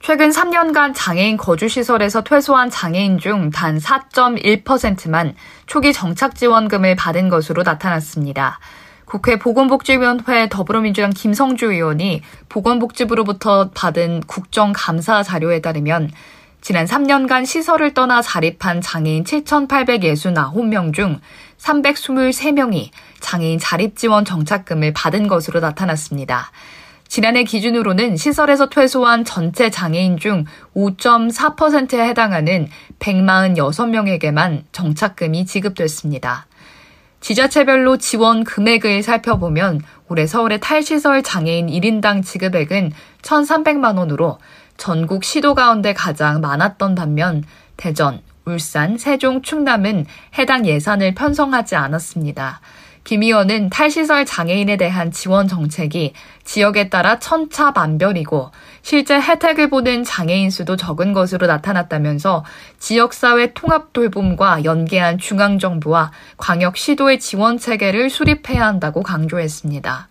최근 3년간 장애인 거주시설에서 퇴소한 장애인 중 단 4.1%만 초기 정착 지원금을 받은 것으로 나타났습니다. 국회 보건복지위원회 더불어민주당 김성주 의원이 보건복지부로부터 받은 국정감사 자료에 따르면 지난 3년간 시설을 떠나 자립한 장애인 7,869명 중 323명이 장애인 자립지원 정착금을 받은 것으로 나타났습니다. 지난해 기준으로는 시설에서 퇴소한 전체 장애인 중 5.4%에 해당하는 146명에게만 정착금이 지급됐습니다. 지자체별로 지원 금액을 살펴보면 올해 서울의 탈시설 장애인 1인당 지급액은 1,300만 원으로 전국 시도 가운데 가장 많았던 반면 대전, 울산, 세종, 충남은 해당 예산을 편성하지 않았습니다. 김 의원은 탈시설 장애인에 대한 지원 정책이 지역에 따라 천차만별이고 실제 혜택을 보는 장애인 수도 적은 것으로 나타났다면서 지역사회 통합 돌봄과 연계한 중앙정부와 광역시도의 지원 체계를 수립해야 한다고 강조했습니다.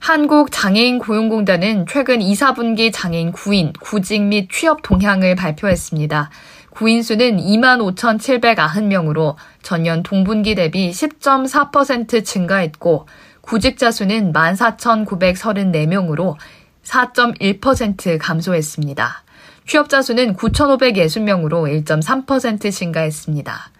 한국장애인 고용공단은 최근 2, 4분기 장애인 구인, 구직 및 취업 동향을 발표했습니다. 구인 수는 25,790명으로 전년 동분기 대비 10.4% 증가했고 구직자 수는 14,934명으로 4.1% 감소했습니다. 취업자 수는 9,560명으로 1.3% 증가했습니다.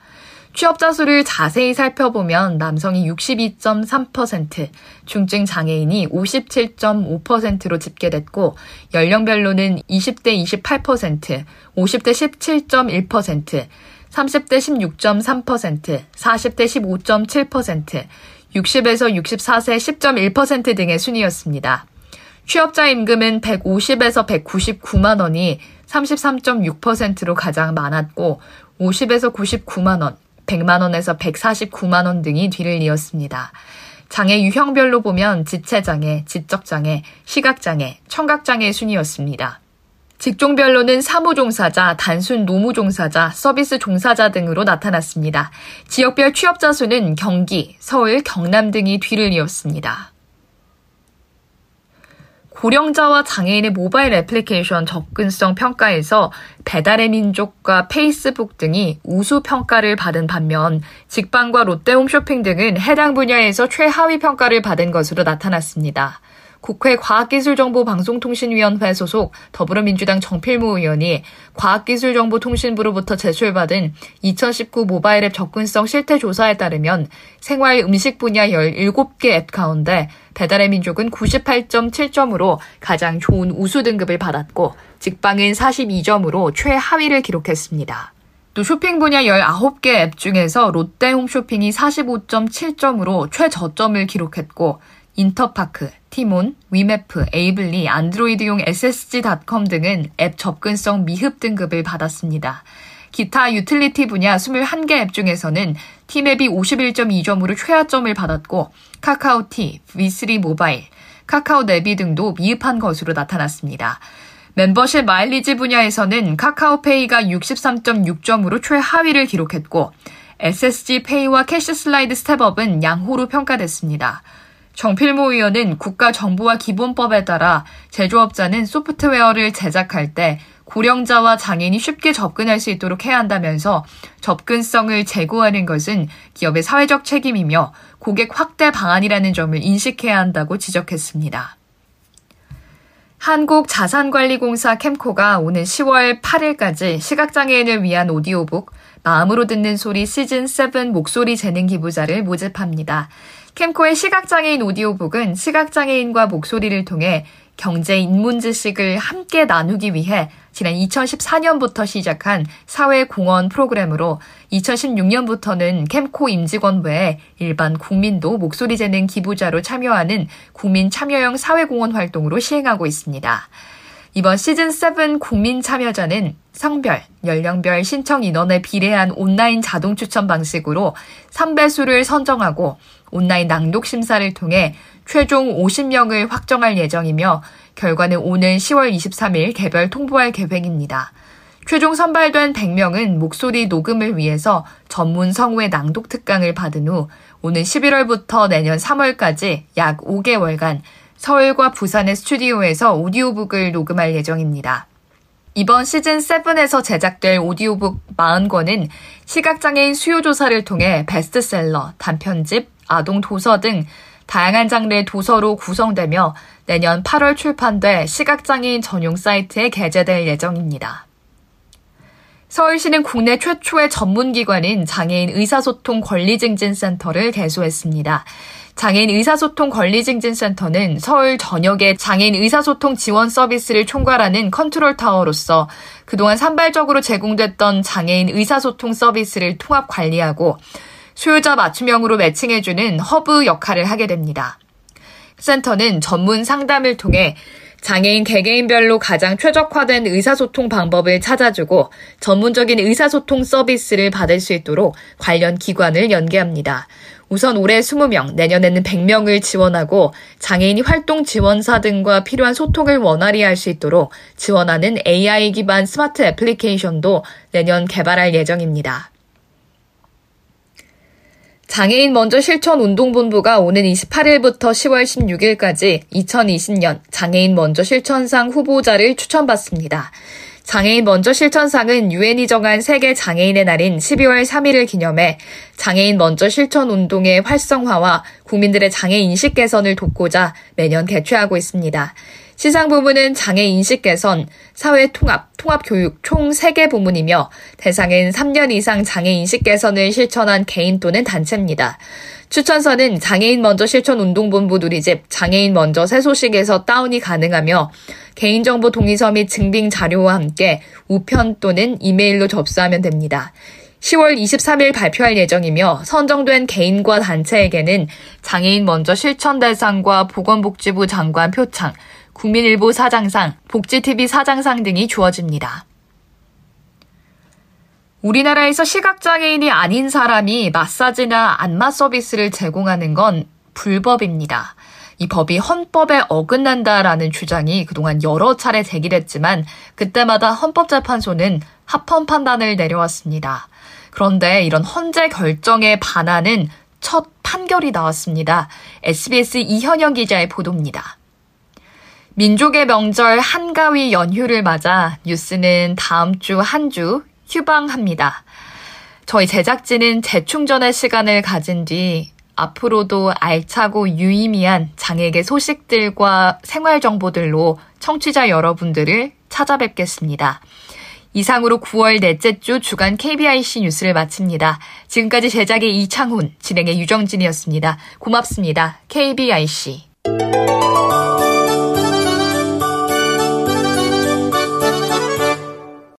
취업자 수를 자세히 살펴보면 남성이 62.3%, 중증 장애인이 57.5%로 집계됐고 연령별로는 20대 28%, 50대 17.1%, 30대 16.3%, 40대 15.7%, 60에서 64세 10.1% 등의 순이었습니다. 취업자 임금은 150에서 199만 원이 33.6%로 가장 많았고 50에서 99만 원, 100만 원에서 149만 원 등이 뒤를 이었습니다. 장애 유형별로 보면 지체장애, 지적장애, 시각장애, 청각장애 순이었습니다. 직종별로는 사무종사자, 단순 노무종사자, 서비스 종사자 등으로 나타났습니다. 지역별 취업자 수는 경기, 서울, 경남 등이 뒤를 이었습니다. 고령자와 장애인의 모바일 애플리케이션 접근성 평가에서 배달의 민족과 페이스북 등이 우수 평가를 받은 반면 직방과 롯데홈쇼핑 등은 해당 분야에서 최하위 평가를 받은 것으로 나타났습니다. 국회 과학기술정보방송통신위원회 소속 더불어민주당 정필모 의원이 과학기술정보통신부로부터 제출받은 2019 모바일 앱 접근성 실태 조사에 따르면 생활 음식 분야 17개 앱 가운데 배달의 민족은 98.7점으로 가장 좋은 우수 등급을 받았고 직방은 42점으로 최하위를 기록했습니다. 또 쇼핑 분야 19개 앱 중에서 롯데 홈쇼핑이 45.7점으로 최저점을 기록했고 인터파크, 티몬, 위메프, 에이블리, 안드로이드용 ssg.com 등은 앱 접근성 미흡 등급을 받았습니다. 기타 유틸리티 분야 21개 앱 중에서는 티맵이 51.2점으로 최하점을 받았고 카카오티, V3 모바일, 카카오 네비 등도 미흡한 것으로 나타났습니다. 멤버십 마일리지 분야에서는 카카오페이가 63.6점으로 최하위를 기록했고 SSG 페이와 캐시 슬라이드 스텝업은 양호로 평가됐습니다. 정필모 의원은 국가정보화 기본법에 따라 제조업자는 소프트웨어를 제작할 때 고령자와 장애인이 쉽게 접근할 수 있도록 해야 한다면서 접근성을 제고하는 것은 기업의 사회적 책임이며 고객 확대 방안이라는 점을 인식해야 한다고 지적했습니다. 한국자산관리공사 캠코가 오는 10월 8일까지 시각장애인을 위한 오디오북 마음으로 듣는 소리 시즌7 목소리 재능 기부자를 모집합니다. 캠코의 시각장애인 오디오북은 시각장애인과 목소리를 통해 경제 인문 지식을 함께 나누기 위해 지난 2014년부터 시작한 사회공헌 프로그램으로 2016년부터는 캠코 임직원 외에 일반 국민도 목소리 재능 기부자로 참여하는 국민 참여형 사회공헌 활동으로 시행하고 있습니다. 이번 시즌7 국민 참여자는 성별, 연령별 신청 인원에 비례한 온라인 자동 추천 방식으로 3배수를 선정하고 온라인 낭독 심사를 통해 최종 50명을 확정할 예정이며 결과는 오는 10월 23일 개별 통보할 계획입니다. 최종 선발된 100명은 목소리 녹음을 위해서 전문 성우의 낭독 특강을 받은 후 오는 11월부터 내년 3월까지 약 5개월간 서울과 부산의 스튜디오에서 오디오북을 녹음할 예정입니다. 이번 시즌 7에서 제작될 오디오북 40권은 시각장애인 수요조사를 통해 베스트셀러, 단편집, 아동 도서 등 다양한 장르의 도서로 구성되며 내년 8월 출판돼 시각장애인 전용 사이트에 게재될 예정입니다. 서울시는 국내 최초의 전문기관인 장애인 의사소통 권리증진센터를 개소했습니다. 장애인 의사소통 권리증진센터는 서울 전역의 장애인 의사소통 지원 서비스를 총괄하는 컨트롤 타워로서 그동안 산발적으로 제공됐던 장애인 의사소통 서비스를 통합 관리하고 수요자 맞춤형으로 매칭해주는 허브 역할을 하게 됩니다. 센터는 전문 상담을 통해 장애인 개개인별로 가장 최적화된 의사소통 방법을 찾아주고 전문적인 의사소통 서비스를 받을 수 있도록 관련 기관을 연계합니다. 우선 올해 20명, 내년에는 100명을 지원하고 장애인 활동 지원사 등과 필요한 소통을 원활히 할 수 있도록 지원하는 AI 기반 스마트 애플리케이션도 내년 개발할 예정입니다. 장애인 먼저 실천 운동본부가 오는 28일부터 10월 16일까지 2020년 장애인 먼저 실천상 후보자를 추천받습니다. 장애인 먼저 실천상은 유엔이 정한 세계 장애인의 날인 12월 3일을 기념해 장애인 먼저 실천 운동의 활성화와 국민들의 장애 인식 개선을 돕고자 매년 개최하고 있습니다. 시상 부문은 장애 인식 개선, 사회 통합, 통합 교육 총 3개 부문이며 대상은 3년 이상 장애 인식 개선을 실천한 개인 또는 단체입니다. 추천서는 장애인 먼저 실천 운동본부 누리집 장애인 먼저 새 소식에서 다운이 가능하며 개인정보 동의서 및 증빙 자료와 함께 우편 또는 이메일로 접수하면 됩니다. 10월 23일 발표할 예정이며 선정된 개인과 단체에게는 장애인 먼저 실천 대상과 보건복지부 장관 표창, 국민일보 사장상, 복지TV 사장상 등이 주어집니다. 우리나라에서 시각장애인이 아닌 사람이 마사지나 안마 서비스를 제공하는 건 불법입니다. 이 법이 헌법에 어긋난다라는 주장이 그동안 여러 차례 제기됐지만 그때마다 헌법재판소는 합헌 판단을 내려왔습니다. 그런데 이런 헌재 결정에 반하는 첫 판결이 나왔습니다. SBS 이현영 기자의 보도입니다. 민족의 명절 한가위 연휴를 맞아 뉴스는 다음 주 한주 휴방합니다. 저희 제작진은 재충전의 시간을 가진 뒤 앞으로도 알차고 유의미한 장애계 소식들과 생활 정보들로 청취자 여러분들을 찾아뵙겠습니다. 이상으로 9월 넷째 주 주간 KBIC 뉴스를 마칩니다. 지금까지 제작의 이창훈, 진행의 유정진이었습니다. 고맙습니다. KBIC.